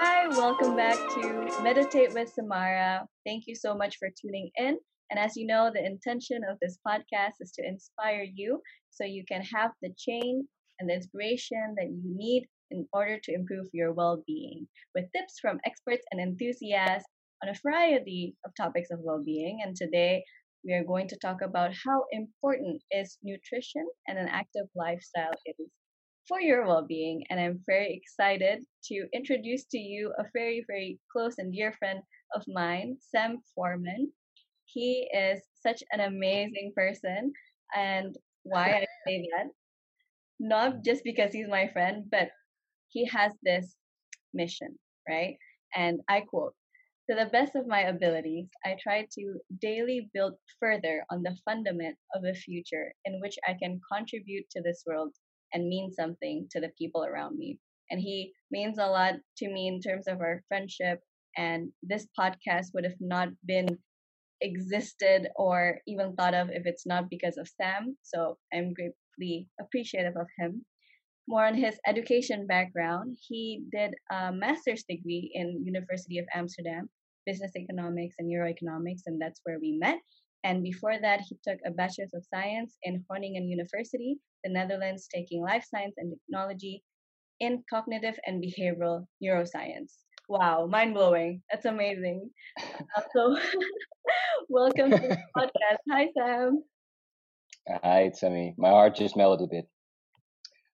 Hi, welcome back to Meditate with Samara. Thank you so much for tuning in. And as you know, the intention of this podcast is to inspire you so you can have the change and the inspiration that you need in order to improve your well being with tips from experts and enthusiasts on a variety of topics of well being. And today we are going to talk about how important is nutrition and an active lifestyle is for your well being. And I'm very excited to introduce to you a very, very close and dear friend of mine, Sam Foreman. He is such an amazing person. And why I say that, not just because he's my friend, but he has this mission, right? And I quote, to the best of my abilities, I try to daily build further on the fundament of a future in which I can contribute to this world and mean something to the people around me. And he means a lot to me in terms of our friendship. And this podcast would have not been existed or even thought of if it's not because of Sam. So I'm greatly appreciative of him. More on his education background, he did a master's degree in University of Amsterdam, business economics and neuroeconomics, and that's where we met. And before that, he took a bachelor's of science in Groningen University, the Netherlands, taking life science and technology in cognitive and behavioral neuroscience. Wow, mind blowing. That's amazing. Uh, so, welcome to the podcast. Hi, Sam. Hi, it's Sammy. My heart just melted a bit.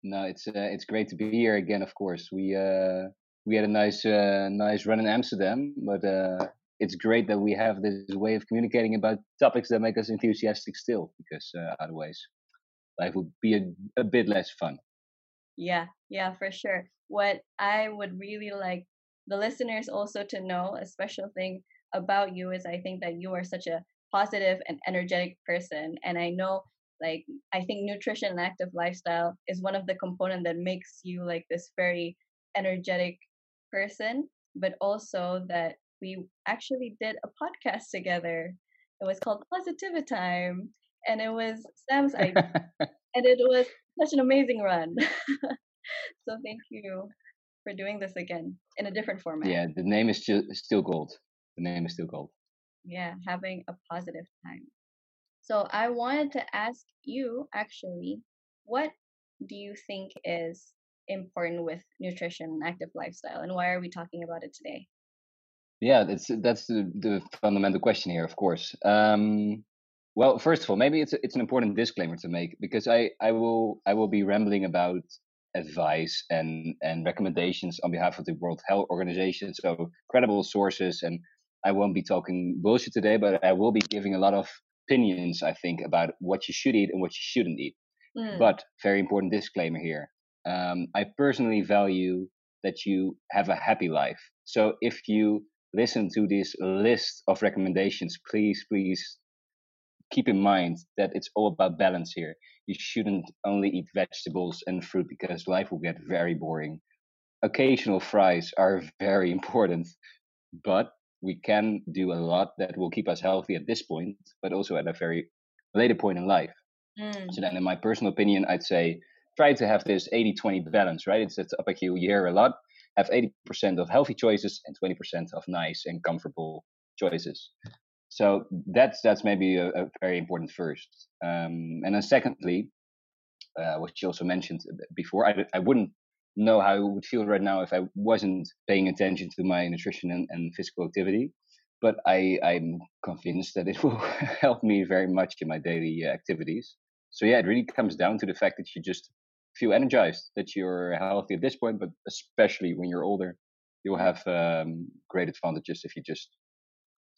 No, it's uh, it's great to be here again. Of course, we uh, we had a nice uh, nice run in Amsterdam, but uh, it's great that we have this way of communicating about topics that make us enthusiastic still, because uh, otherwise life would be a, a bit less fun. Yeah, yeah, for sure. What I would really like the listeners also to know a special thing about you is I think that you are such a positive and energetic person. And I know like I think nutrition and active lifestyle is one of the component that makes you like this very energetic person, but also that we actually did a podcast together. It was called Positivity Time, and it was Sam's idea, and it was such an amazing run. so thank you for doing this again in a different format. Yeah, the name is still still gold. The name is still gold. Yeah, having a positive time. So I wanted to ask you actually, what do you think is important with nutrition and active lifestyle, and why are we talking about it today? Yeah, that's that's the, the fundamental question here, of course. Um, well, first of all, maybe it's a, it's an important disclaimer to make because I I will I will be rambling about advice and and recommendations on behalf of the World Health Organization, so credible sources, and I won't be talking bullshit today, but I will be giving a lot of opinions, I think, about what you should eat and what you shouldn't eat. Mm. But very important disclaimer here: um, I personally value that you have a happy life. So if you listen to this list of recommendations, please, please keep in mind that it's all about balance here. You shouldn't only eat vegetables and fruit because life will get very boring. Occasional fries are very important, but we can do a lot that will keep us healthy at this point, but also at a very later point in life. Mm. So then, in my personal opinion, I'd say try to have this 80-20 balance, right? It's, it's up like you hear a lot. Have 80% of healthy choices and 20% of nice and comfortable choices. So that's that's maybe a, a very important first. Um, and then secondly, uh, which you also mentioned before, I, I wouldn't know how I would feel right now if I wasn't paying attention to my nutrition and, and physical activity. But I, I'm convinced that it will help me very much in my daily activities. So yeah, it really comes down to the fact that you just feel energized, that you're healthy at this point, but especially when you're older, you'll have um, great advantages if you just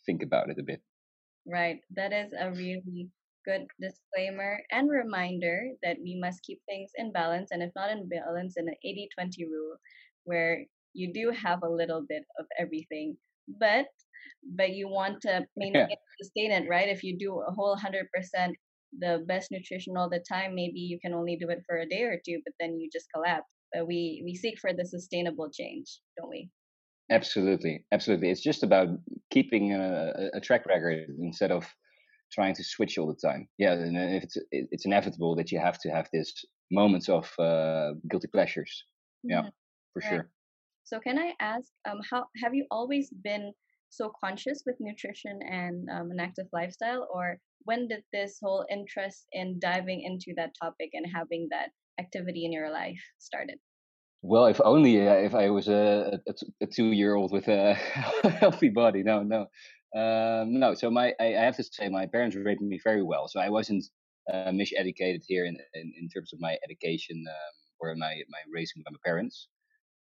think about it a bit. Right. That is a really good disclaimer and reminder that we must keep things in balance and if not in balance in an 80-20 rule where you do have a little bit of everything but but you want to maintain yeah. sustain it right if you do a whole 100% the best nutrition all the time maybe you can only do it for a day or two but then you just collapse but we we seek for the sustainable change don't we Absolutely, absolutely. It's just about keeping a, a, track record instead of trying to switch all the time. Yeah, and if it's it's inevitable that you have to have this moments of uh, guilty pleasures. Yeah. Mm-hmm. for right. sure. So can I ask, um, how have you always been so conscious with nutrition and um, an active lifestyle, or when did this whole interest in diving into that topic and having that activity in your life started? Well, if only uh, if I was a, a, a two-year-old with a healthy body. No, no, um, no. So my, I, I, have to say, my parents raised me very well. So I wasn't uh, miseducated here in, in, in terms of my education um, or my my raising by my parents.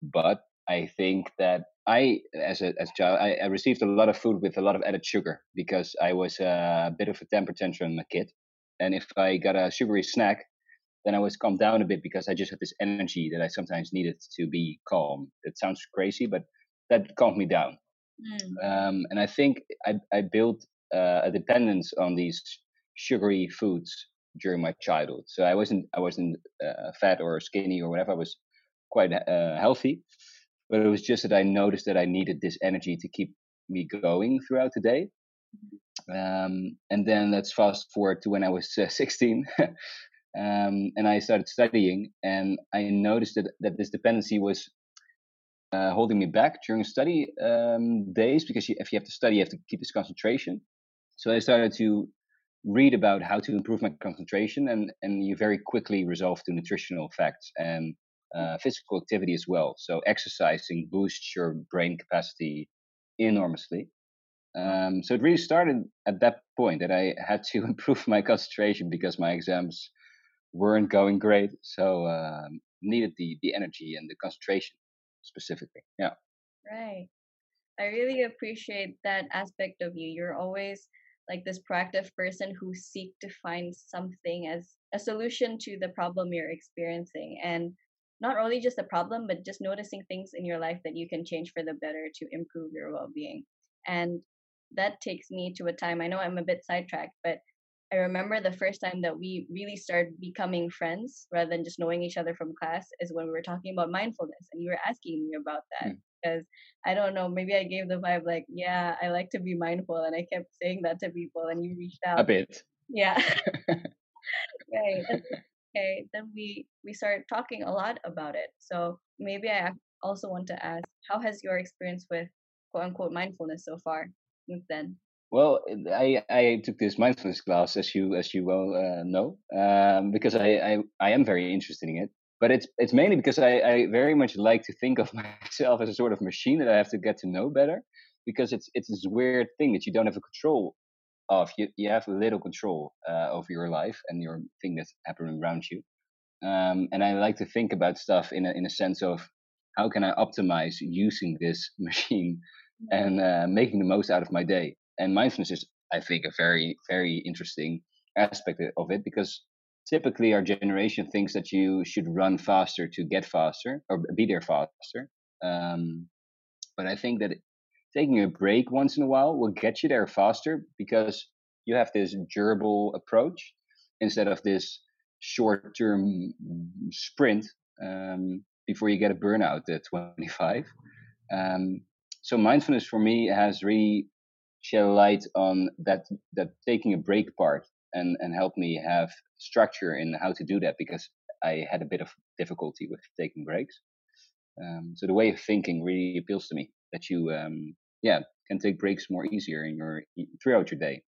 But I think that I, as a as a child, I, I, received a lot of food with a lot of added sugar because I was a bit of a temper tantrum kid, and if I got a sugary snack, then I was calmed down a bit because I just had this energy that I sometimes needed to be calm. It sounds crazy, but that calmed me down. Mm. Um, and I think I, I built uh, a dependence on these sugary foods during my childhood. So I wasn't I wasn't uh, fat or skinny or whatever. I was quite uh, healthy, but it was just that I noticed that I needed this energy to keep me going throughout the day. Um, and then let's fast forward to when I was uh, 16. um, and I started studying, and I noticed that, that this dependency was uh, holding me back during study um, days because you, if you have to study, you have to keep this concentration. So I started to read about how to improve my concentration, and and you very quickly resolve to nutritional effects and uh, physical activity as well. So exercising boosts your brain capacity enormously. Um, so it really started at that point that I had to improve my concentration because my exams weren't going great. So um, needed the the energy and the concentration specifically. Yeah. Right. I really appreciate that aspect of you. You're always like this proactive person who seek to find something as a solution to the problem you're experiencing and not only just the problem but just noticing things in your life that you can change for the better to improve your well-being and that takes me to a time i know i'm a bit sidetracked but i remember the first time that we really started becoming friends rather than just knowing each other from class is when we were talking about mindfulness and you were asking me about that mm because I don't know, maybe I gave the vibe like, yeah, I like to be mindful, and I kept saying that to people, and you reached out a bit. Yeah. right. Okay. Then we we started talking a lot about it. So maybe I also want to ask, how has your experience with quote unquote mindfulness so far since then? Well, I, I took this mindfulness class, as you as you well uh, know, um, because I, I I am very interested in it but it's it's mainly because I, I very much like to think of myself as a sort of machine that I have to get to know better because it's it's this weird thing that you don't have a control of. You you have little control uh, over your life and your thing that's happening around you. Um, and I like to think about stuff in a in a sense of how can I optimize using this machine mm-hmm. and uh, making the most out of my day. And mindfulness is, I think, a very very interesting aspect of it because typically our generation thinks that you should run faster to get faster or be there faster. Um, but I think that taking a break once in a while will get you there faster because you have this durable approach instead of this short term sprint um, before you get a burnout at 25. Um, so mindfulness for me has really shed a light on that that taking a break part and and help me have structure in how to do that because I had a bit of difficulty with taking breaks. Um, so the way of thinking really appeals to me that you, um, yeah, can take breaks more easier in your throughout your day.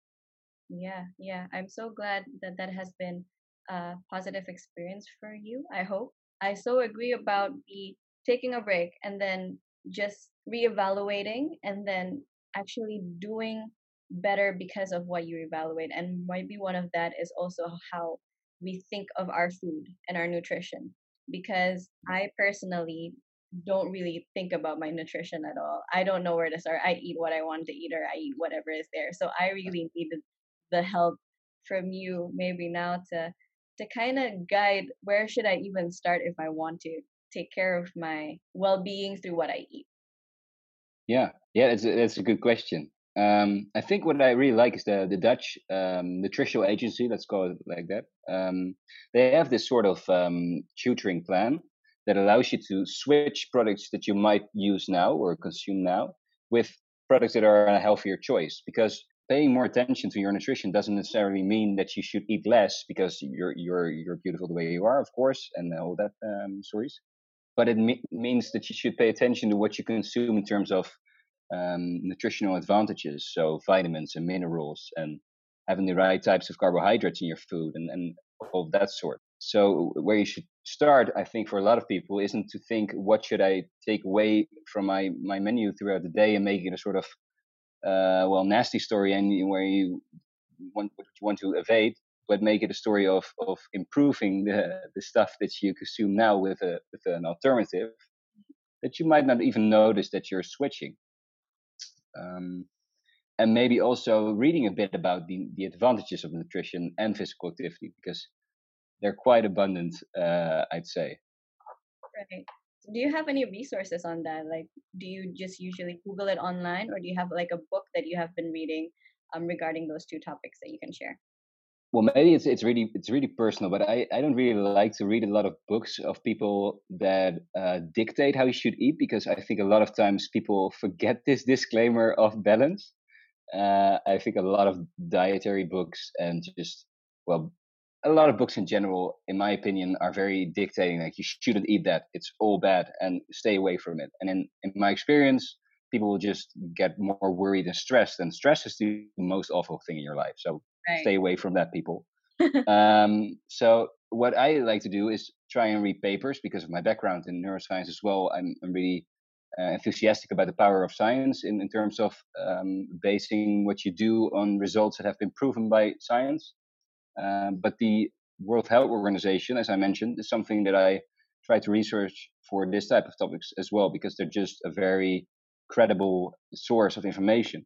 Yeah, yeah. I'm so glad that that has been a positive experience for you. I hope. I so agree about the taking a break and then just reevaluating and then actually doing better because of what you evaluate and maybe one of that is also how we think of our food and our nutrition because mm. i personally don't really think about my nutrition at all. I don't know where to start. I eat what i want to eat or i eat whatever is there. So i really needed the help from you maybe now to to kind of guide where should i even start if i want to take care of my well-being through what i eat. Yeah. Yeah that's a, that's a good question. Um, I think what I really like is the the Dutch um, nutritional agency. Let's call it like that. Um, they have this sort of um, tutoring plan that allows you to switch products that you might use now or consume now with products that are a healthier choice. Because paying more attention to your nutrition doesn't necessarily mean that you should eat less because you're you're you're beautiful the way you are, of course, and all that um, stories. but it me- means that you should pay attention to what you consume in terms of um, nutritional advantages, so vitamins and minerals, and having the right types of carbohydrates in your food, and, and all of that sort. So where you should start, I think, for a lot of people, isn't to think what should I take away from my my menu throughout the day and make it a sort of uh, well nasty story and where you want what you want to evade, but make it a story of of improving the the stuff that you consume now with a with an alternative that you might not even notice that you're switching. Um, and maybe also reading a bit about the, the advantages of nutrition and physical activity because they're quite abundant, uh, I'd say. Right. Do you have any resources on that? Like, do you just usually Google it online, or do you have like a book that you have been reading um, regarding those two topics that you can share? Well, maybe it's it's really it's really personal, but I, I don't really like to read a lot of books of people that uh, dictate how you should eat because I think a lot of times people forget this disclaimer of balance. Uh, I think a lot of dietary books and just well a lot of books in general, in my opinion, are very dictating. Like you shouldn't eat that; it's all bad, and stay away from it. And in in my experience, people will just get more worried and stressed. And stress is the most awful thing in your life. So right. stay away from that, people. um, so what I like to do is try and read papers because of my background in neuroscience as well. I'm, I'm really uh, enthusiastic about the power of science in, in terms of um, basing what you do on results that have been proven by science. Um, but the World Health Organization, as I mentioned, is something that I try to research for this type of topics as well, because they're just a very credible source of information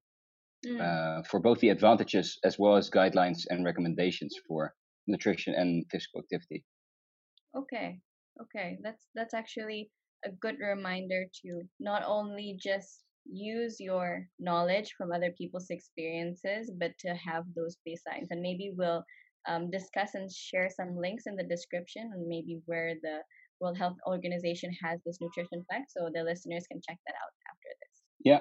mm. uh, for both the advantages as well as guidelines and recommendations for nutrition and physical activity. Okay, okay, that's that's actually a good reminder to not only just use your knowledge from other people's experiences, but to have those baselines. And maybe we'll um, discuss and share some links in the description and maybe where the World Health Organization has this nutrition fact so the listeners can check that out after this. Yeah.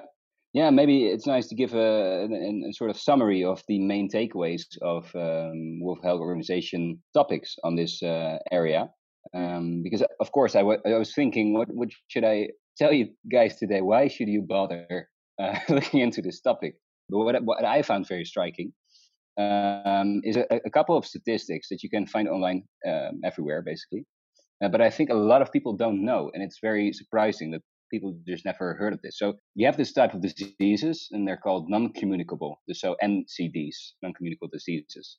Yeah, maybe it's nice to give a, a, a sort of summary of the main takeaways of um, World Health Organization topics on this uh, area. Mm-hmm. Um, because, of course, I, w- I was thinking, what, what should I tell you guys today? Why should you bother uh, looking into this topic? But what, what I found very striking um, is a, a, couple of statistics that you can find online um, everywhere, basically. Uh, but I think a lot of people don't know, and it's very surprising that people just never heard of this. So you have this type of diseases, and they're called non-communicable, so NCDs, non-communicable diseases.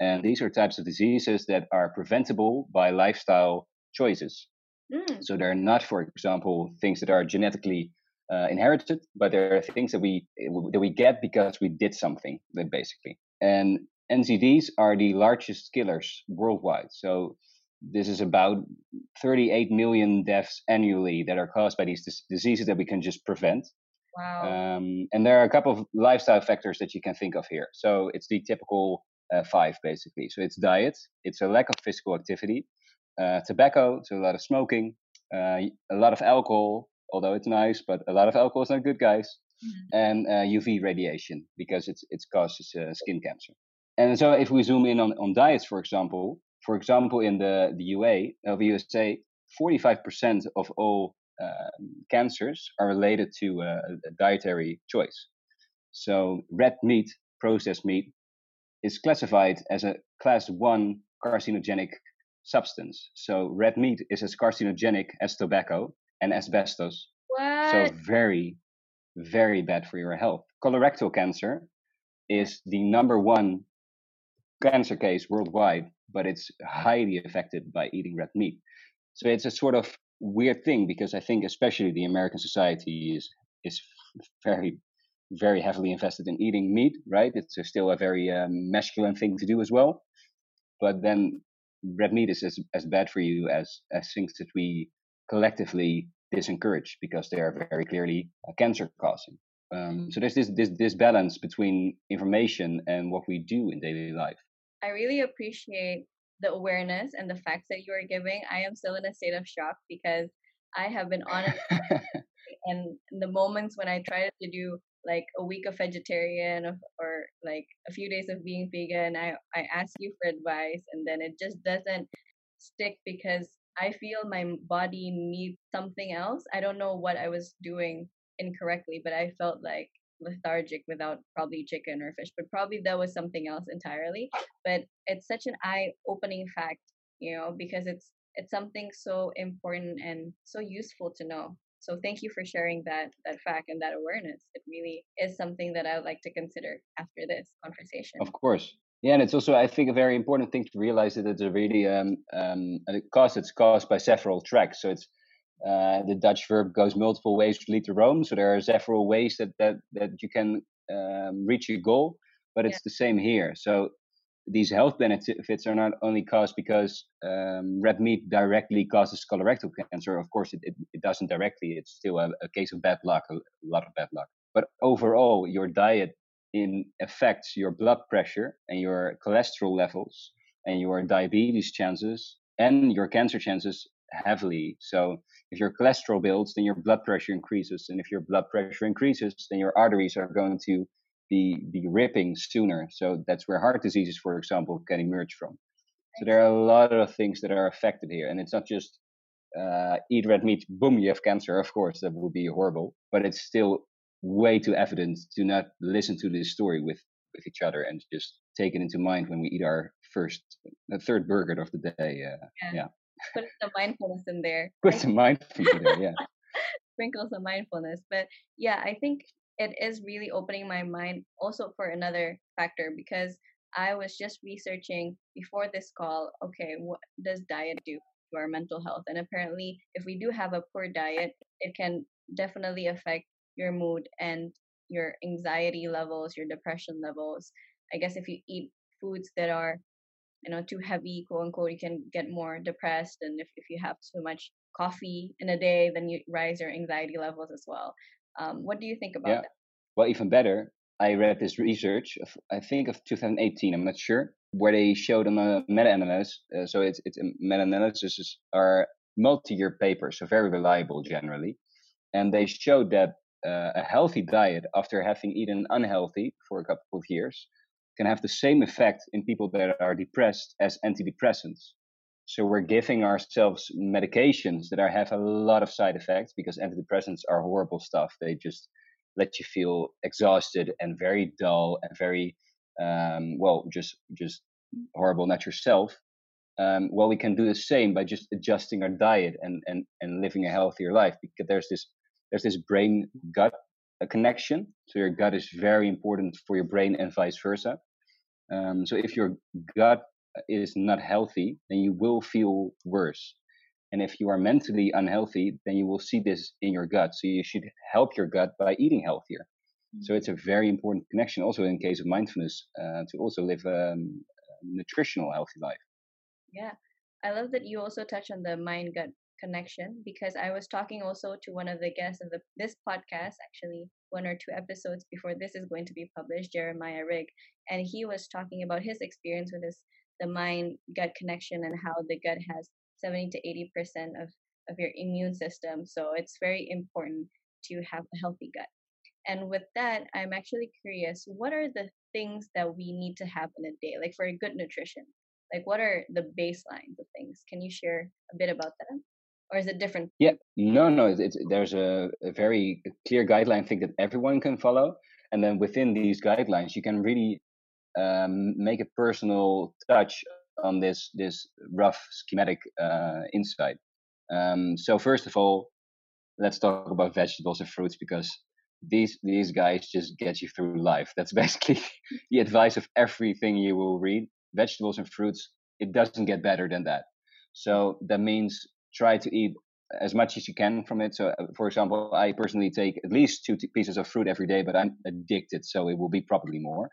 And these are types of diseases that are preventable by lifestyle choices. Mm. So they're not, for example, things that are genetically uh, inherited, but there are things that we that we get because we did something, basically. And NCDs are the largest killers worldwide. So this is about 38 million deaths annually that are caused by these dis- diseases that we can just prevent. Wow. Um, and there are a couple of lifestyle factors that you can think of here. So it's the typical uh, five, basically. So it's diet, it's a lack of physical activity, uh, tobacco, so a lot of smoking, uh, a lot of alcohol, although it's nice, but a lot of alcohol is not good, guys mm-hmm. and uh, UV radiation because it's it causes uh, skin cancer. And so if we zoom in on, on diets, for example, for example, in the, the UA of USA, 45% of all um, cancers are related to uh, a dietary choice. So red meat, processed meat, is classified as a class one carcinogenic substance. So red meat is as carcinogenic as tobacco and asbestos. What? So very, very bad for your health. Colorectal cancer is the number one cancer case worldwide, but it's highly affected by eating red meat. So it's a sort of weird thing because I think especially the American society is is very very heavily invested in eating meat, right? It's still a very um, masculine thing to do as well. But then red meat is as, as bad for you as as things that we collectively disencouraged because they are very clearly cancer causing. Um, so there's this, this this balance between information and what we do in daily life. I really appreciate the awareness and the facts that you are giving. I am still in a state of shock because I have been on and the moments when I tried to do like a week of vegetarian or, or like a few days of being vegan, I I ask you for advice and then it just doesn't stick because I feel my body needs something else. I don't know what I was doing incorrectly, but I felt like lethargic without probably chicken or fish, but probably that was something else entirely. But it's such an eye-opening fact, you know, because it's it's something so important and so useful to know. So thank you for sharing that that fact and that awareness. It really is something that I would like to consider after this conversation. Of course. Yeah, and it's also I think a very important thing to realize that it's a really um um cause it's caused by several tracks. So it's uh, the Dutch verb goes multiple ways to lead to Rome. So there are several ways that that that you can um, reach your goal, but it's yeah. the same here. So these health benefits are not only caused because um, red meat directly causes colorectal cancer. Of course, it, it, it doesn't directly. It's still a, a, case of bad luck, a lot of bad luck. But overall, your diet in affects your blood pressure and your cholesterol levels and your diabetes chances and your cancer chances heavily. So if your cholesterol builds, then your blood pressure increases, and if your blood pressure increases, then your arteries are going to be be ripping sooner. So that's where heart diseases, for example, can emerge from. So there are a lot of things that are affected here, and it's not just uh, eat red meat, boom, you have cancer. Of course, that would be horrible, but it's still way too evident to not listen to this story with with each other and just take it into mind when we eat our first, the third burger of the day. Uh, yeah. yeah put some mindfulness in there. Put some mindfulness in there, yeah. Sprinkle some mindfulness. But yeah, I think it is really opening my mind also for another factor because I was just researching before this call, okay, what does diet do to our mental health? And apparently, if we do have a poor diet, it can definitely affect your mood and your anxiety levels, your depression levels. I guess if you eat foods that are you know too heavy quote unquote you can get more depressed and if, if you have too much coffee in a day then you rise your anxiety levels as well um, what do you think about yeah. that well even better i read this research of, i think of 2018 i'm not sure where they showed on a meta-analysis uh, so it's, it's meta-analysis are multi-year papers so very reliable generally and they showed that uh, a healthy diet after having eaten unhealthy for a couple of years can have the same effect in people that are depressed as antidepressants. So we're giving ourselves medications that are, have a lot of side effects because antidepressants are horrible stuff. They just let you feel exhausted and very dull and very um, well, just just horrible, not yourself. Um, well, we can do the same by just adjusting our diet and and and living a healthier life because there's this there's this brain gut connection. So your gut is very important for your brain and vice versa. Um, so if your gut is not healthy, then you will feel worse. And if you are mentally unhealthy, then you will see this in your gut. So you should help your gut by eating healthier. So it's a very important connection, also in case of mindfulness, uh, to also live um, a nutritional, healthy life. Yeah, I love that you also touch on the mind gut connection because I was talking also to one of the guests of the, this podcast, actually, one or two episodes before this is going to be published, Jeremiah Rigg, and he was talking about his experience with this the mind gut connection and how the gut has 70 to 80 percent of of your immune system. So it's very important to have a healthy gut. And with that, I'm actually curious, what are the things that we need to have in a day, like for a good nutrition? Like, what are the baselines of things? Can you share a bit about that? Or is it different? Yeah, no, no. It's, it's there's a, a, very clear guideline thing that everyone can follow, and then within these guidelines, you can really um, make a personal touch on this this rough schematic uh, insight. Um, so first of all, let's talk about vegetables and fruits because these these guys just get you through life. That's basically the advice of everything you will read. Vegetables and fruits. It doesn't get better than that. So that means try to eat as much as you can from it. So, uh, for example, I personally take at least two t- pieces of fruit every day, but I'm addicted, so it will be probably more.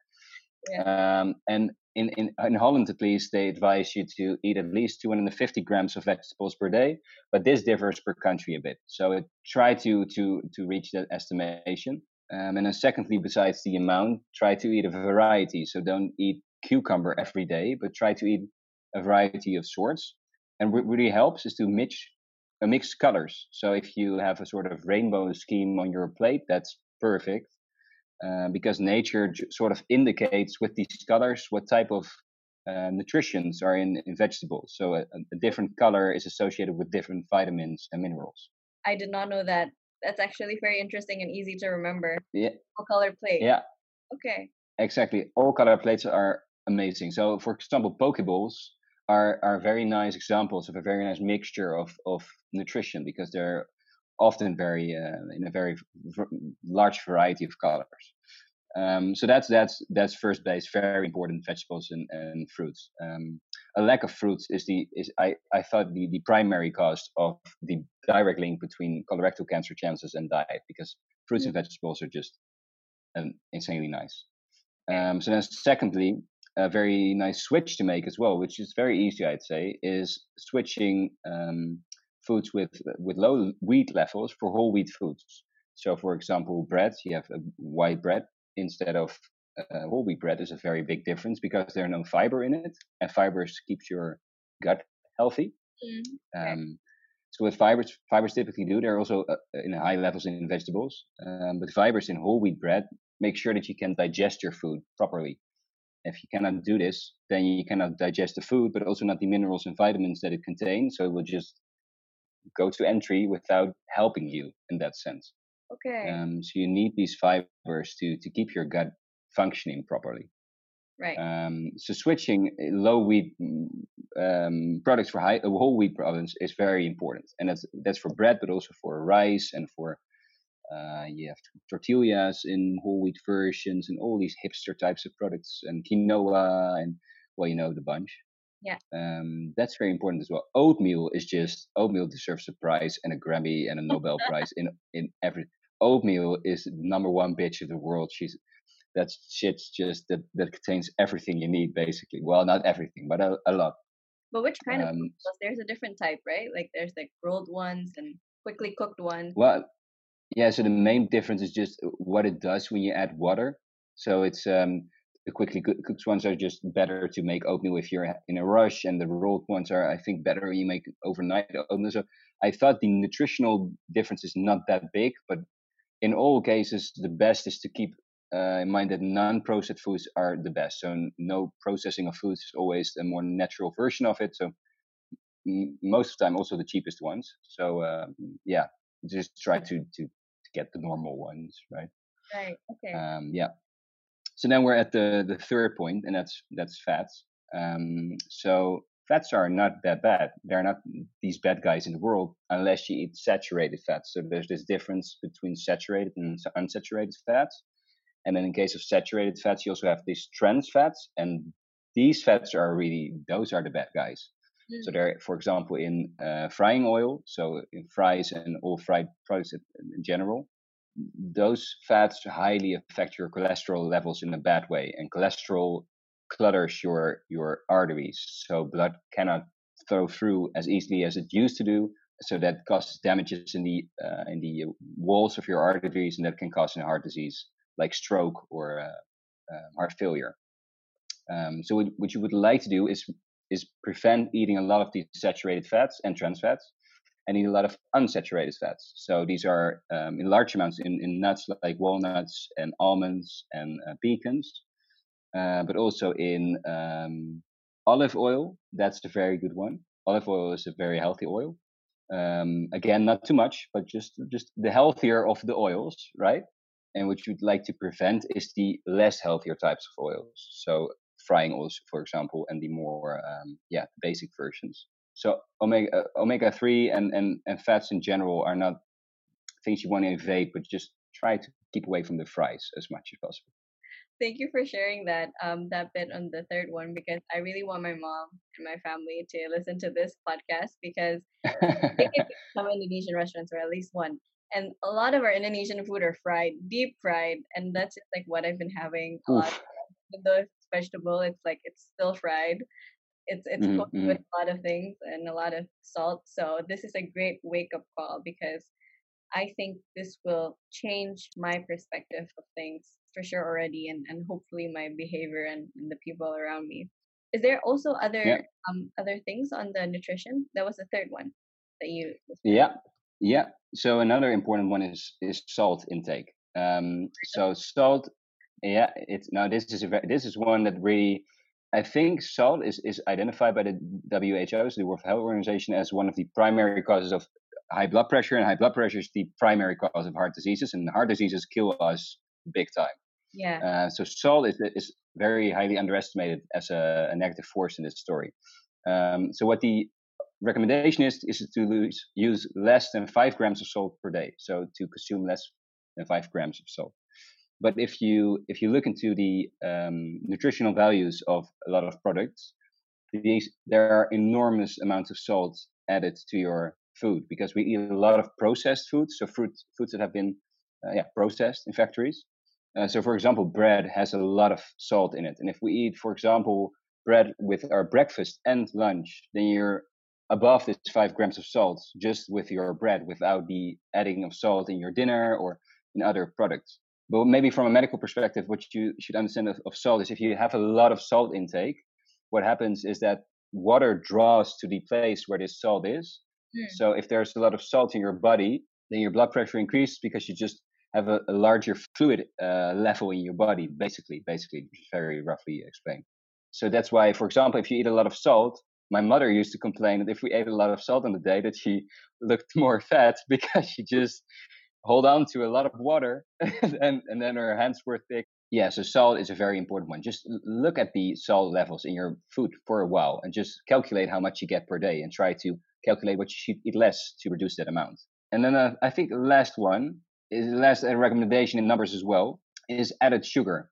Um, and in, in, in Holland, at least, they advise you to eat at least 250 grams of vegetables per day, but this differs per country a bit. So it, try to to to reach that estimation. Um, and then, secondly, besides the amount, try to eat a variety. So don't eat cucumber every day, but try to eat a variety of sorts. And what really helps is to mix uh, mix colors. So if you have a sort of rainbow scheme on your plate, that's perfect. Uh, because nature sort of indicates with these colors what type of uh, nutritions are in, in vegetables. So a, a, different color is associated with different vitamins and minerals. I did not know that. That's actually very interesting and easy to remember. Yeah. All color plate. Yeah. Okay. Exactly. All color plates are amazing. So, for example, poke bowls are are very nice examples of a very nice mixture of of nutrition because they're often very uh, in a very large variety of colors. Um, so that's that's that's first base, very important vegetables and, and fruits. Um, a lack of fruits is the is I, I thought the, the primary cause of the direct link between colorectal cancer chances and diet because fruits and vegetables are just um, insanely nice. Um, so then secondly, a very nice switch to make as well, which is very easy, I'd say, is switching um, foods with with low wheat levels for whole wheat foods. So, for example, bread, you have a white bread instead of uh, whole wheat bread is a very big difference because there's no fiber in it, and fibers keeps your gut healthy. Mm, um, so what fibers fibers typically do, they're also uh, in high levels in vegetables, um, but fibers in whole wheat bread make sure that you can digest your food properly. If you cannot do this, then you cannot digest the food, but also not the minerals and vitamins that it contains. So it will just go to entry without helping you in that sense. Okay. Um, so you need these fibers to to keep your gut functioning properly. Right. Um, so switching eh, low wheat um, products for high, whole wheat products is very important, and that's that's for bread, but also for rice and for uh, you have tortillas in whole wheat versions and all these hipster types of products and quinoa and well, you know the bunch. Yeah. Um, that's very important as well. Oatmeal is just oatmeal deserves a prize and a Grammy and a Nobel Prize in in every. Oatmeal is number one bitch of the world. She's that shit's just that that contains everything you need basically. Well, not everything, but a, a lot. But which kind um, of there's a different type, right? Like there's like rolled ones and quickly cooked ones. Well, yeah. So the main difference is just what it does when you add water. So it's um the quickly cooked ones are just better to make oatmeal if you're in a rush, and the rolled ones are, I think, better you make overnight oatmeal. So I thought the nutritional difference is not that big, but in all cases, the best is to keep uh, in mind that non-processed foods are the best. So no processing of foods is always a more natural version of it. So most of the time, also the cheapest ones. So uh, yeah, just try to to get the normal ones, right? Right. Okay. Um, yeah. So then we're at the the third point, and that's that's fats. Um, so fats are not that bad. They're not these bad guys in the world unless you eat saturated fats. So there's this difference between saturated and unsaturated fats. And then in case of saturated fats, you also have these trans fats, and these fats are really those are the bad guys. Mm. So they're, for example, in uh, frying oil, so in fries and all fried products in general, those fats highly affect your cholesterol levels in a bad way, and cholesterol clutters your your arteries, so blood cannot flow through as easily as it used to do. So that causes damages in the uh, in the walls of your arteries, and that can cause heart disease like stroke or uh, uh, heart failure. Um, so what, what, you would like to do is is prevent eating a lot of these saturated fats and trans fats, and eat a lot of unsaturated fats. So these are um, in large amounts in, in nuts like walnuts and almonds and uh, pecans, uh, but also in um, olive oil. That's the very good one. Olive oil is a very healthy oil. Um, again, not too much, but just just the healthier of the oils, right? and what you'd like to prevent is the less healthier types of oils. So frying oils, for example, and the more um, yeah basic versions. So omega uh, omega three and, and and fats in general are not things you want to evade, but just try to keep away from the fries as much as possible. Thank you for sharing that um that bit on the third one because I really want my mom and my family to listen to this podcast because they can some Indonesian restaurants or at least one and a lot of our Indonesian food are fried, deep fried, and that's just like what I've been having a Oof. lot. Even though vegetable, it's like it's still fried. It's it's mm-hmm. cooked with mm-hmm. a lot of things and a lot of salt. So this is a great wake up call because I think this will change my perspective of things for sure already, and and hopefully my behavior and, and the people around me. Is there also other yeah. um other things on the nutrition? That was the third one that you. Yeah. Yeah. So another important one is is salt intake. Um, so salt, yeah, it's now this is a this is one that really I think salt is, is identified by the WHO, so the World Health Organization, as one of the primary causes of high blood pressure, and high blood pressure is the primary cause of heart diseases, and heart diseases kill us big time. Yeah. Uh, so salt is, is very highly underestimated as a, a negative force in this story. Um, so what the recommendation is is to lose, use less than five grams of salt per day. So to consume less than five grams of salt. But if you if you look into the um, nutritional values of a lot of products, these, there are enormous amounts of salt added to your food because we eat a lot of processed foods, so fruit, foods that have been uh, yeah processed in factories. Uh, so, for example, bread has a lot of salt in it, and if we eat, for example, bread with our breakfast and lunch, then you're above this five grams of salt just with your bread without the adding of salt in your dinner or in other products. But maybe from a medical perspective, what you should understand of, of salt is if you have a lot of salt intake, what happens is that water draws to the place where this salt is. Mm. So if there's a lot of salt in your body, then your blood pressure increases because you just have a, a larger fluid uh, level in your body, basically, basically, very roughly explained. So that's why, for example, if you eat a lot of salt, my mother used to complain that if we ate a lot of salt on the day, that she looked more fat because she just hold on to a lot of water and, and then her hands were thick. Yeah, so salt is a very important one. Just look at the salt levels in your food for a while and just calculate how much you get per day and try to calculate what you should eat less to reduce that amount. And then uh, I think the last one is the last recommendation in numbers as well is added sugar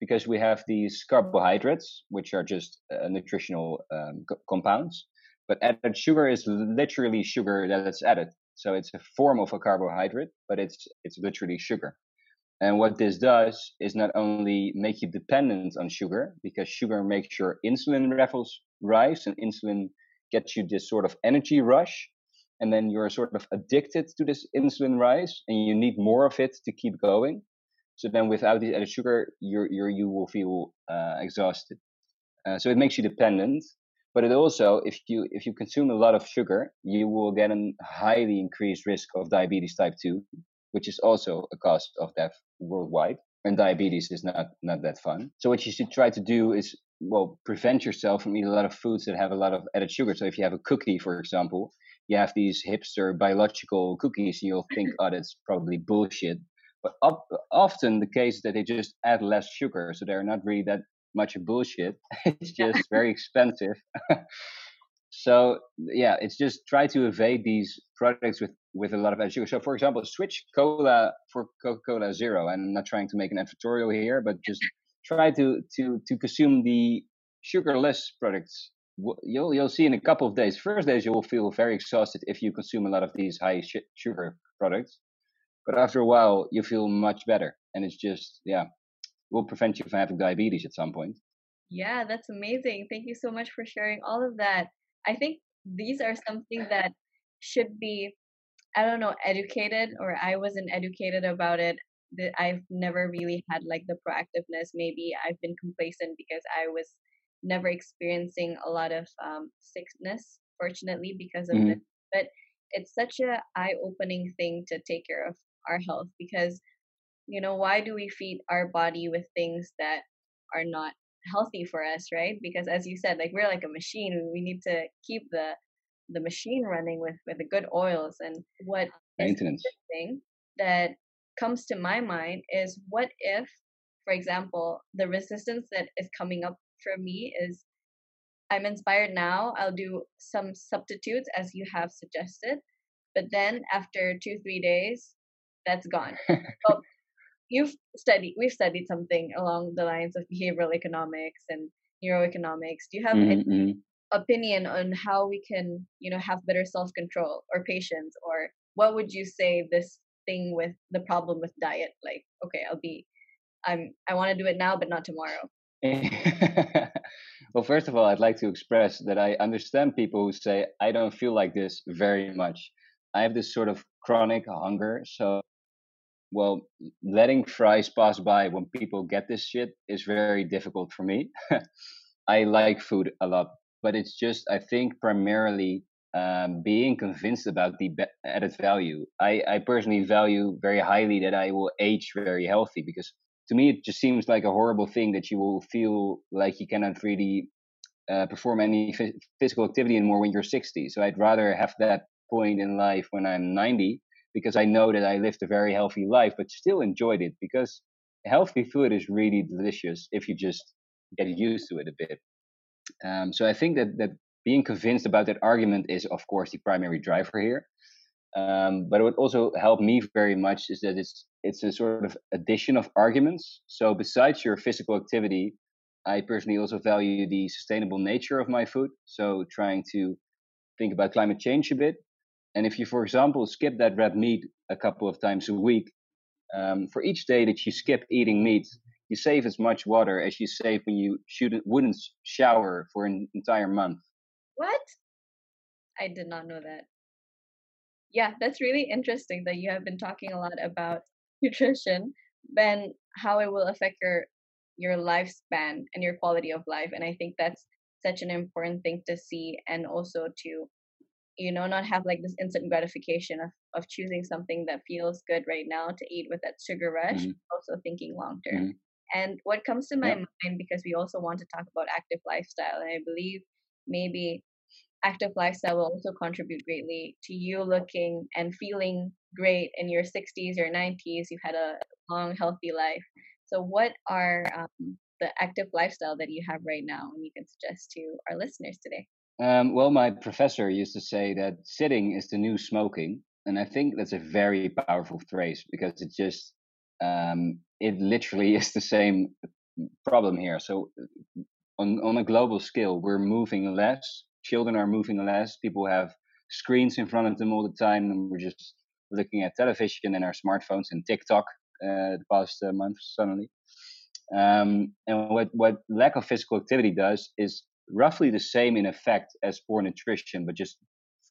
because we have these carbohydrates, which are just uh, nutritional um, co- compounds. But added sugar is literally sugar that is added. So it's a form of a carbohydrate, but it's it's literally sugar. And what this does is not only make you dependent on sugar, because sugar makes your insulin levels rise, and insulin gets you this sort of energy rush, and then you're sort of addicted to this insulin rise, and you need more of it to keep going. So then, without the added sugar, you you will feel uh, exhausted. Uh, so it makes you dependent, but it also, if you if you consume a lot of sugar, you will get a highly increased risk of diabetes type two, which is also a cause of death worldwide. And diabetes is not not that fun. So what you should try to do is well prevent yourself from eating a lot of foods that have a lot of added sugar. So if you have a cookie, for example, you have these hipster biological cookies, and you'll think, oh, that's probably bullshit. But often the case is that they just add less sugar, so they're not really that much bullshit. it's just very expensive. so yeah, it's just try to evade these products with with a lot of sugar. So for example, switch cola for Coca-Cola Zero. And I'm not trying to make an editorial here, but just try to to to consume the sugarless products. You'll you'll see in a couple of days. First days you will feel very exhausted if you consume a lot of these high sugar products, but after a while you feel much better, and it's just yeah will prevent you from having diabetes at some point. Yeah, that's amazing. Thank you so much for sharing all of that. I think these are something that should be, I don't know, educated, or I wasn't educated about it. That I've never really had like the proactiveness. Maybe I've been complacent because I was never experiencing a lot of um, sickness, fortunately, because of mm-hmm. it. But it's such a eye-opening thing to take care of our health because you know why do we feed our body with things that are not healthy for us right? Because as you said like we're like a machine we need to keep the the machine running with with the good oils and what maintenance. thing that comes to my mind is what if for example the resistance that is coming up for me is i'm inspired now i'll do some substitutes as you have suggested but then after two three days that's gone. Well, you've studied we've studied something along the lines of behavioral economics and neuroeconomics do you have mm-hmm. any mm-hmm. opinion on how we can you know have better self-control or patience or what would you say this thing with the problem with diet like okay i'll be i'm i want to do it now but not tomorrow well first of all i'd like to express that i understand people who say i don't feel like this very much i have this sort of chronic hunger so well, letting fries pass by when people get this shit is very difficult for me. I like food a lot, but it's just, I think, primarily um, being convinced about the added value. I, I personally value very highly that I will age very healthy because to me it just seems like a horrible thing that you will feel like you cannot really uh, perform any physical activity anymore when you're 60 so i'd rather have that point in life when i'm 90 because i know that i lived a very healthy life but still enjoyed it because healthy food is really delicious if you just get used to it a bit um, so i think that that being convinced about that argument is of course the primary driver here um, but what also helped me very much is that it's it's a sort of addition of arguments. So besides your physical activity, I personally also value the sustainable nature of my food. So trying to think about climate change a bit. And if you, for example, skip that red meat a couple of times a week, um, for each day that you skip eating meat, you save as much water as you save when you shouldn't, wouldn't shower for an entire month. What? I did not know that yeah, that's really interesting that you have been talking a lot about nutrition and how it will affect your your lifespan and your quality of life. And I think that's such an important thing to see and also to you know not have like this instant gratification of, of choosing something that feels good right now to eat with that sugar rush mm-hmm. also thinking long term mm-hmm. and what comes to my yeah. mind because we also want to talk about active lifestyle and i believe maybe active lifestyle will also contribute greatly to you looking and feeling great in your 60s or 90s. You've had a long, healthy life. So, what are um, the active lifestyle that you have right now and you can suggest to our listeners today? Um, well, my professor used to say that sitting is the new smoking. And I think that's a very powerful phrase because it just, um, it literally is the same problem here. So, on, on a global scale, we're moving less children are moving less. People have screens in front of them all the time, and we're just looking at television and our smartphones and TikTok uh, the past uh, month suddenly. Um, and what what lack of physical activity does is roughly the same in effect as poor nutrition, but just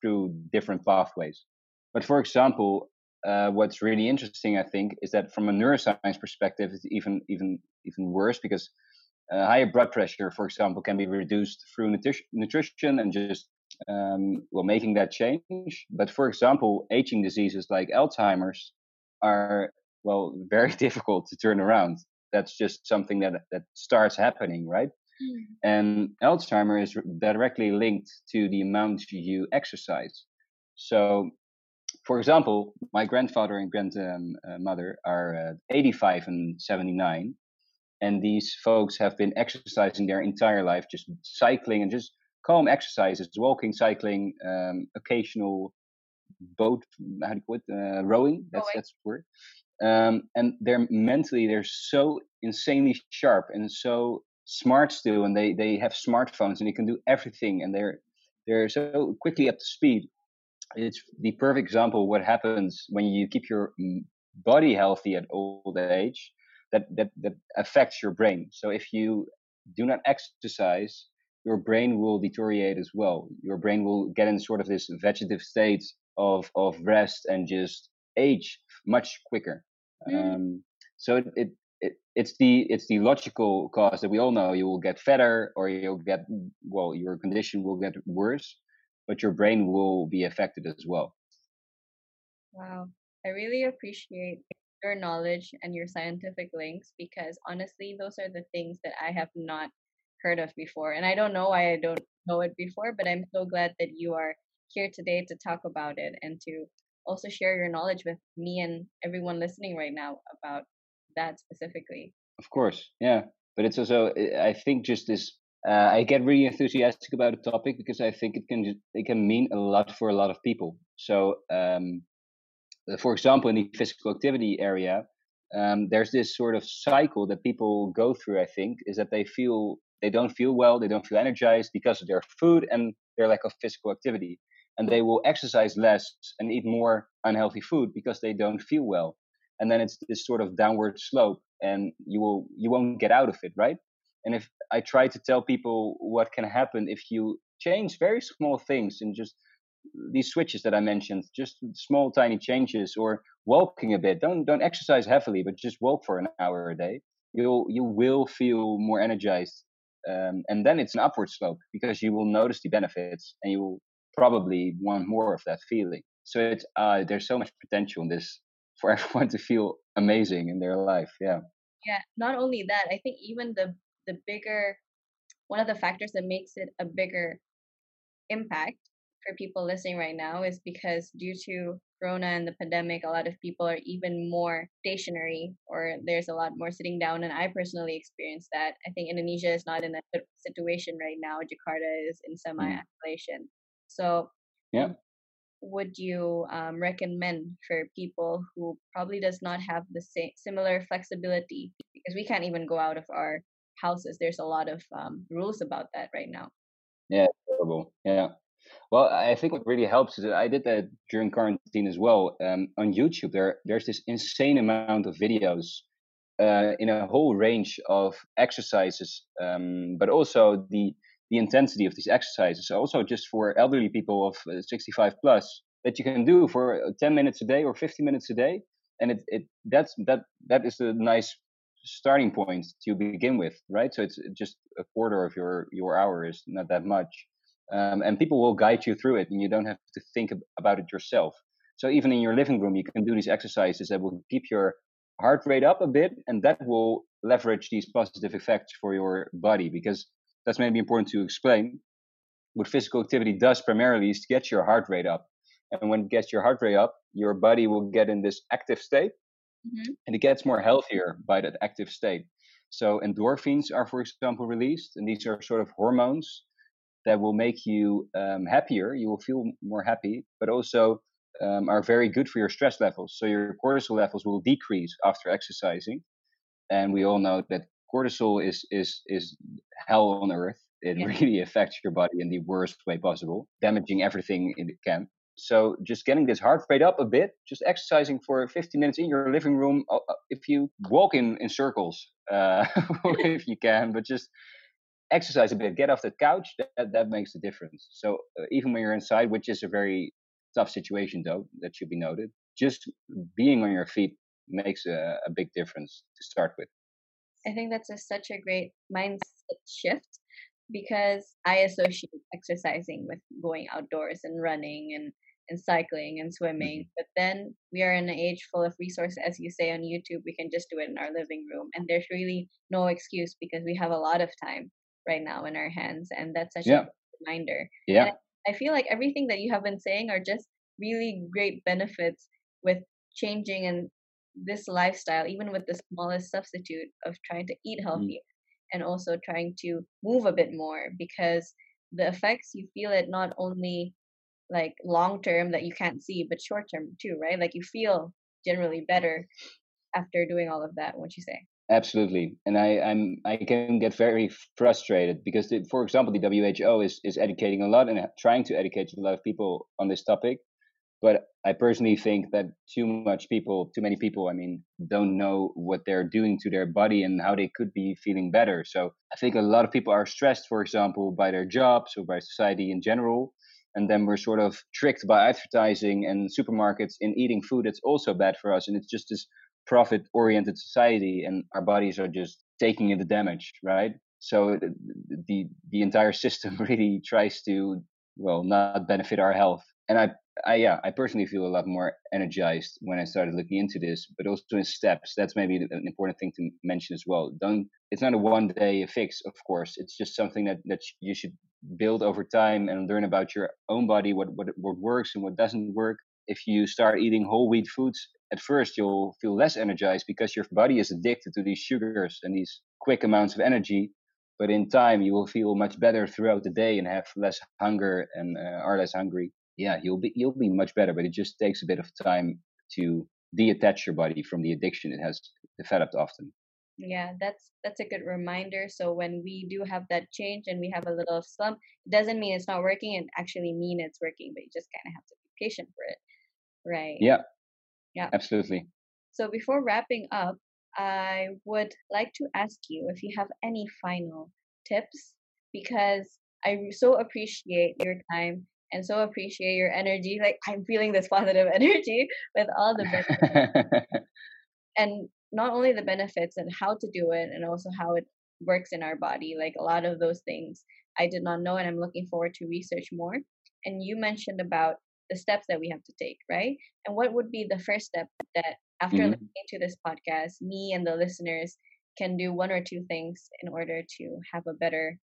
through different pathways. But for example, uh, what's really interesting, I think, is that from a neuroscience perspective, it's even even even worse because uh, higher blood pressure, for example, can be reduced through nutrition, and just um, well making that change. But for example, aging diseases like Alzheimer's are well very difficult to turn around. That's just something that that starts happening, right? Mm. And Alzheimer is directly linked to the amount you exercise. So, for example, my grandfather and grandmother um, uh, are uh, 85 and 79, and these folks have been exercising their entire life, just cycling and just calm exercises, walking, cycling, um, occasional boat, how do you call it, uh, rowing. That's that's the word. Um, and they're mentally they're so insanely sharp and so smart still, and they they have smartphones and they can do everything, and they're they're so quickly up to speed. It's the perfect example of what happens when you keep your mm, body healthy at old age that that that affects your brain. So if you do not exercise, your brain will deteriorate as well. Your brain will get in sort of this vegetative state of of rest and just age much quicker. Mm. Um, so it, it it's the it's the logical cause that we all know. You will get fatter, or you'll get well, your condition will get worse, but your brain will be affected as well. Wow, I really appreciate your knowledge and your scientific links because honestly, those are the things that I have not heard of before. And I don't know why I don't know it before, but I'm so glad that you are here today to talk about it and to also share your knowledge with me and everyone listening right now about that specifically. Of course, yeah. But it's also, I think, just this. Uh, I get really enthusiastic about a topic because I think it can it can mean a lot for a lot of people. So um, uh, for example, in the physical activity area, um, there's this sort of cycle that people go through. I think is that they feel they don't feel well, they don't feel energized because of their food and their lack of physical activity, and they will exercise less and eat more unhealthy food because they don't feel well, and then it's this sort of downward slope, and you will you won't get out of it, right? And if I try to tell people what can happen if you change very small things and just these switches that I mentioned, just small tiny changes or walking a bit. Don't don't exercise heavily, but just walk for an hour a day. You'll you will feel more energized, um, and then it's an upward slope because you will notice the benefits and you will probably want more of that feeling. So it's uh, there's so much potential in this for everyone to feel amazing in their life. Yeah. Yeah, not only that, I think even the the bigger one of the factors that makes it a bigger impact for people listening right now is because due to corona and the pandemic a lot of people are even more stationary or there's a lot more sitting down and i personally experienced that i think indonesia is not in a good situation right now jakarta is in hmm. semi isolation so yeah would you um, recommend for people who probably does not have the same similar flexibility? Because we can't even go out of our houses. There's a lot of um, rules about that right now. Yeah horrible yeah. Well, I think what really helps is that I did that during quarantine as well. Um, on YouTube, there there's this insane amount of videos uh, in a whole range of exercises, um, but also the the intensity of these exercises. Also, just for elderly people of uh, 65 plus, that you can do for uh, 10 minutes a day or 50 minutes a day, and it, it that's that that is a nice starting point to begin with, right? So it's just a quarter of your your hour is not that much um, and people will guide you through it and you don't have to think about it yourself so even in your living room you can do these exercises that will keep your heart rate up a bit and that will leverage these positive effects for your body because that's maybe important to explain what physical activity does primarily is to get your heart rate up and when it gets your heart rate up your body will get in this active state mm-hmm. and it gets more healthier by that active state so endorphins are for example released and these are sort of hormones that will make you um, happier. You will feel more happy, but also um, are very good for your stress levels. So your cortisol levels will decrease after exercising, and we all know that cortisol is is is hell on earth. It yeah. really affects your body in the worst way possible, damaging everything it can. So just getting this heart rate up a bit, just exercising for 15 minutes in your living room. Uh, uh, if you walk in in circles, uh, if you can, but just exercise a bit, get off the couch, that, that makes a difference. So uh, even when you're inside, which is a very tough situation though, that should be noted, just being on your feet makes a, a big difference to start with. I think that's a, such a great mindset shift because I associate exercising with going outdoors and running and, and cycling and swimming. Mm-hmm. But then we are in an age full of resources, as you say on YouTube, we can just do it in our living room. And there's really no excuse because we have a lot of time right now in our hands and that's such yeah. a reminder yeah I, I feel like everything that you have been saying are just really great benefits with changing and this lifestyle even with the smallest substitute of trying to eat healthy mm. and also trying to move a bit more because the effects you feel it not only like long term that you can't see but short term too right like you feel generally better after doing all of that what you say Absolutely, and I I'm I can get very frustrated because, the, for example, the WHO is is educating a lot and trying to educate a lot of people on this topic, but I personally think that too much people, too many people, I mean, don't know what they're doing to their body and how they could be feeling better. So I think a lot of people are stressed, for example, by their jobs or by society in general, and then we're sort of tricked by advertising and supermarkets in eating food that's also bad for us, and it's just this profit oriented society and our bodies are just taking in the damage right so the the entire system really tries to well not benefit our health and i i yeah i personally feel a lot more energized when i started looking into this but also in steps. That's maybe an important thing to mention as well. Don't it's not a one day fix of course. It's just something that that you should build over time and learn about your own body what what, what works and what doesn't work. If you start eating whole wheat foods at first you'll feel less energized because your body is addicted to these sugars and these quick amounts of energy. But in time you will feel much better throughout the day and have less hunger and uh, are less hungry yeah you'll be you'll be much better but it just takes a bit of time to detach your body from the addiction it has developed often. Yeah that's that's a good reminder. So when we do have that change and we have a little slump it doesn't mean it's not working it actually mean it's working but you just kind of have to be patient for it. Right. Yeah. Yeah. Absolutely. So before wrapping up, I would like to ask you if you have any final tips because I so appreciate your time and so appreciate your energy. Like I'm feeling this positive energy with all the benefits. and not only the benefits and how to do it and also how it works in our body. Like a lot of those things I did not know and I'm looking forward to research more. And you mentioned about the steps that we have to take, right? And what would be the first step that after mm-hmm. listening to this podcast, me and the listeners can do one or two things in order to have a better,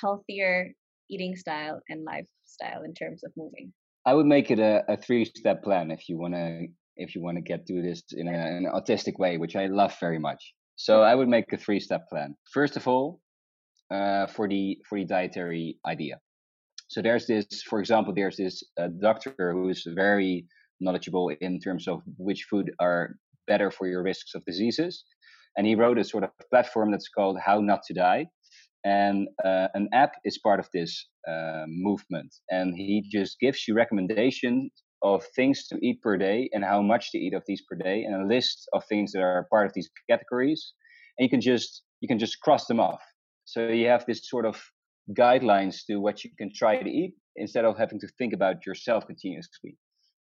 healthier eating style and lifestyle in terms of moving? I would make it a, a three-step plan if you want to if you want to get to this in, a, an autistic way, which I love very much. So I would make a three-step plan. First of all, uh, for the for the dietary idea. So there's this, for example, there's this uh, doctor who is very knowledgeable in terms of which food are better for your risks of diseases, and he wrote a sort of platform that's called How Not to Die, and uh, an app is part of this uh, movement, and he just gives you recommendations of things to eat per day and how much to eat of these per day, and a list of things that are part of these categories, and you can just you can just cross them off. So you have this sort of guidelines to what you can try to eat instead of having to think about yourself continuously.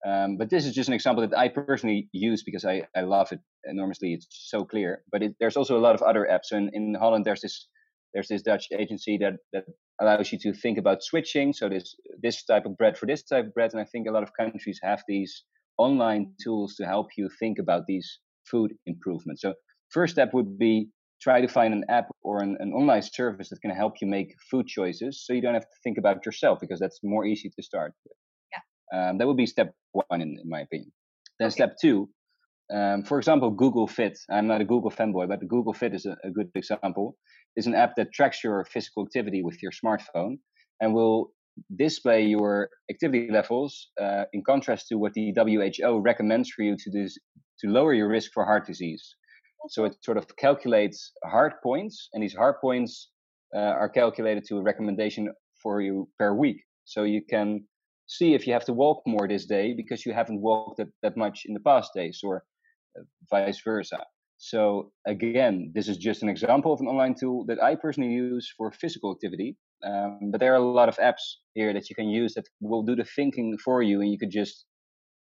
Um, but this is just an example that I personally use because I, I love it enormously. It's so clear. But it, there's also a lot of other apps. So in, in Holland, there's this there's this Dutch agency that that allows you to think about switching. So this this type of bread for this type of bread, and I think a lot of countries have these online tools to help you think about these food improvements. So first step would be try to find an app or an, an online service that can help you make food choices so you don't have to think about yourself because that's more easy to start with. Yeah. Um, that would be step one, in, in my opinion. Then okay. step two, um, for example, Google Fit. I'm not a Google fanboy, but Google Fit is a, a good example. It's an app that tracks your physical activity with your smartphone and will display your activity levels uh, in contrast to what the WHO recommends for you to do to lower your risk for heart disease. So it sort of calculates heart points, and these heart points uh, are calculated to a recommendation for you per week. So you can see if you have to walk more this day because you haven't walked that, that much in the past days, or vice versa. So again, this is just an example of an online tool that I personally use for physical activity. Um, but there are a lot of apps here that you can use that will do the thinking for you, and you could just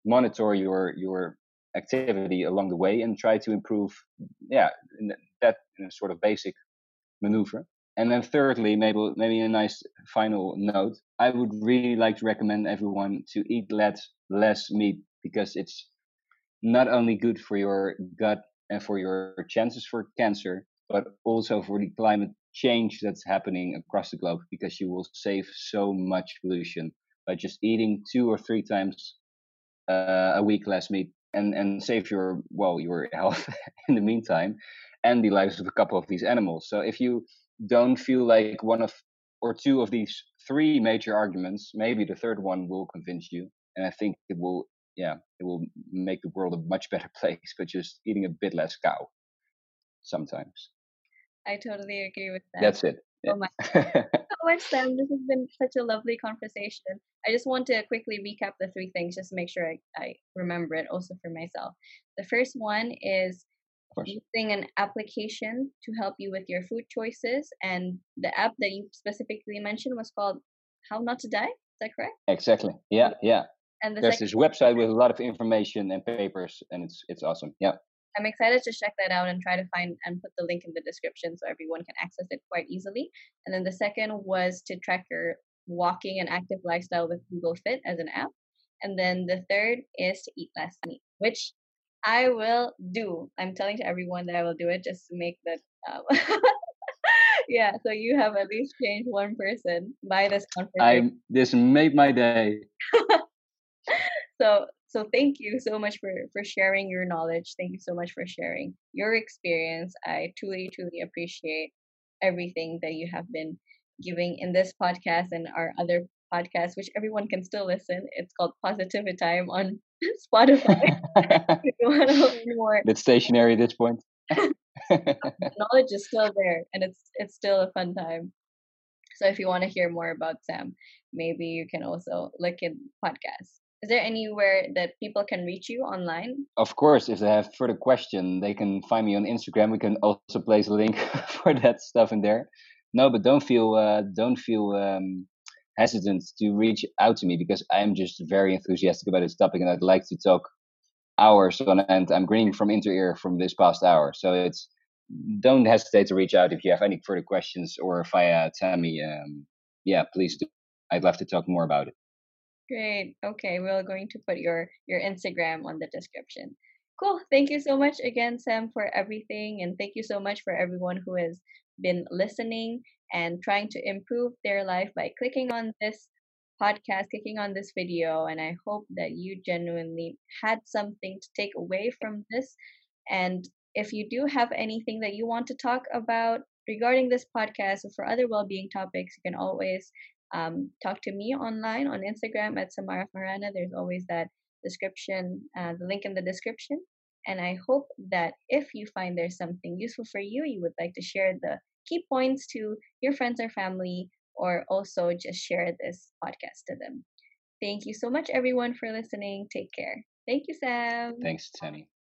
monitor your your activity along the way and try to improve yeah that sort of basic maneuver and then thirdly maybe maybe a nice final note i would really like to recommend everyone to eat less less meat because it's not only good for your gut and for your chances for cancer but also for the climate change that's happening across the globe because you will save so much pollution by just eating two or three times uh, a week less meat and and save your well your health in the meantime and the lives of a couple of these animals. So if you don't feel like one of or two of these three major arguments maybe the third one will convince you and i think it will yeah it will make the world a much better place but just eating a bit less cow sometimes i totally agree with that that's it oh my so much sam this has been such a lovely conversation I just want to quickly recap the three things just to make sure I, I remember it also for myself. The first one is using an application to help you with your food choices. And the app that you specifically mentioned was called How Not to Die. Is that correct? Exactly. Yeah, yeah. And the there's this website with a lot of information and papers, and it's it's awesome. Yeah. I'm excited to check that out and try to find and put the link in the description so everyone can access it quite easily. And then the second was to track your walking and active lifestyle with Google Fit as an app. And then the third is to eat less meat, which I will do. I'm telling to everyone that I will do it just to make that. Um, yeah, so you have at least changed one person by this conference. I this made my day. so so thank you so much for for sharing your knowledge. Thank you so much for sharing your experience. I truly truly appreciate everything that you have been giving in this podcast and our other podcast, which everyone can still listen. It's called Positivity Time on Spotify. more. It's stationary at this point. knowledge is still there and it's it's still a fun time. So if you want to hear more about Sam, maybe you can also look in podcasts. Is there anywhere that people can reach you online? Of course, if they have further question, they can find me on Instagram. We can also place a link for that stuff in there no, but don't feel uh, don't feel um, hesitant to reach out to me because I'm just very enthusiastic about this topic and I'd like to talk hours on end. I'm grinning from inter ear from this past hour, so it's don't hesitate to reach out if you have any further questions or if via Tammy. Um, yeah, please do. I'd love to talk more about it. Great. Okay, we're going to put your your Instagram on the description. Cool. Thank you so much again, Sam, for everything. And thank you so much for everyone who has been listening and trying to improve their life by clicking on this podcast, clicking on this video. And I hope that you genuinely had something to take away from this. And if you do have anything that you want to talk about regarding this podcast or for other well being topics, you can always um, talk to me online on Instagram at Samara Farana. There's always that description, uh, the link in the description. And I hope that if you find there's something useful for you, you would like to share the key points to your friends or family, or also just share this podcast to them. Thank you so much, everyone, for listening. Take care. Thank you, Sam. Thanks, Sammy.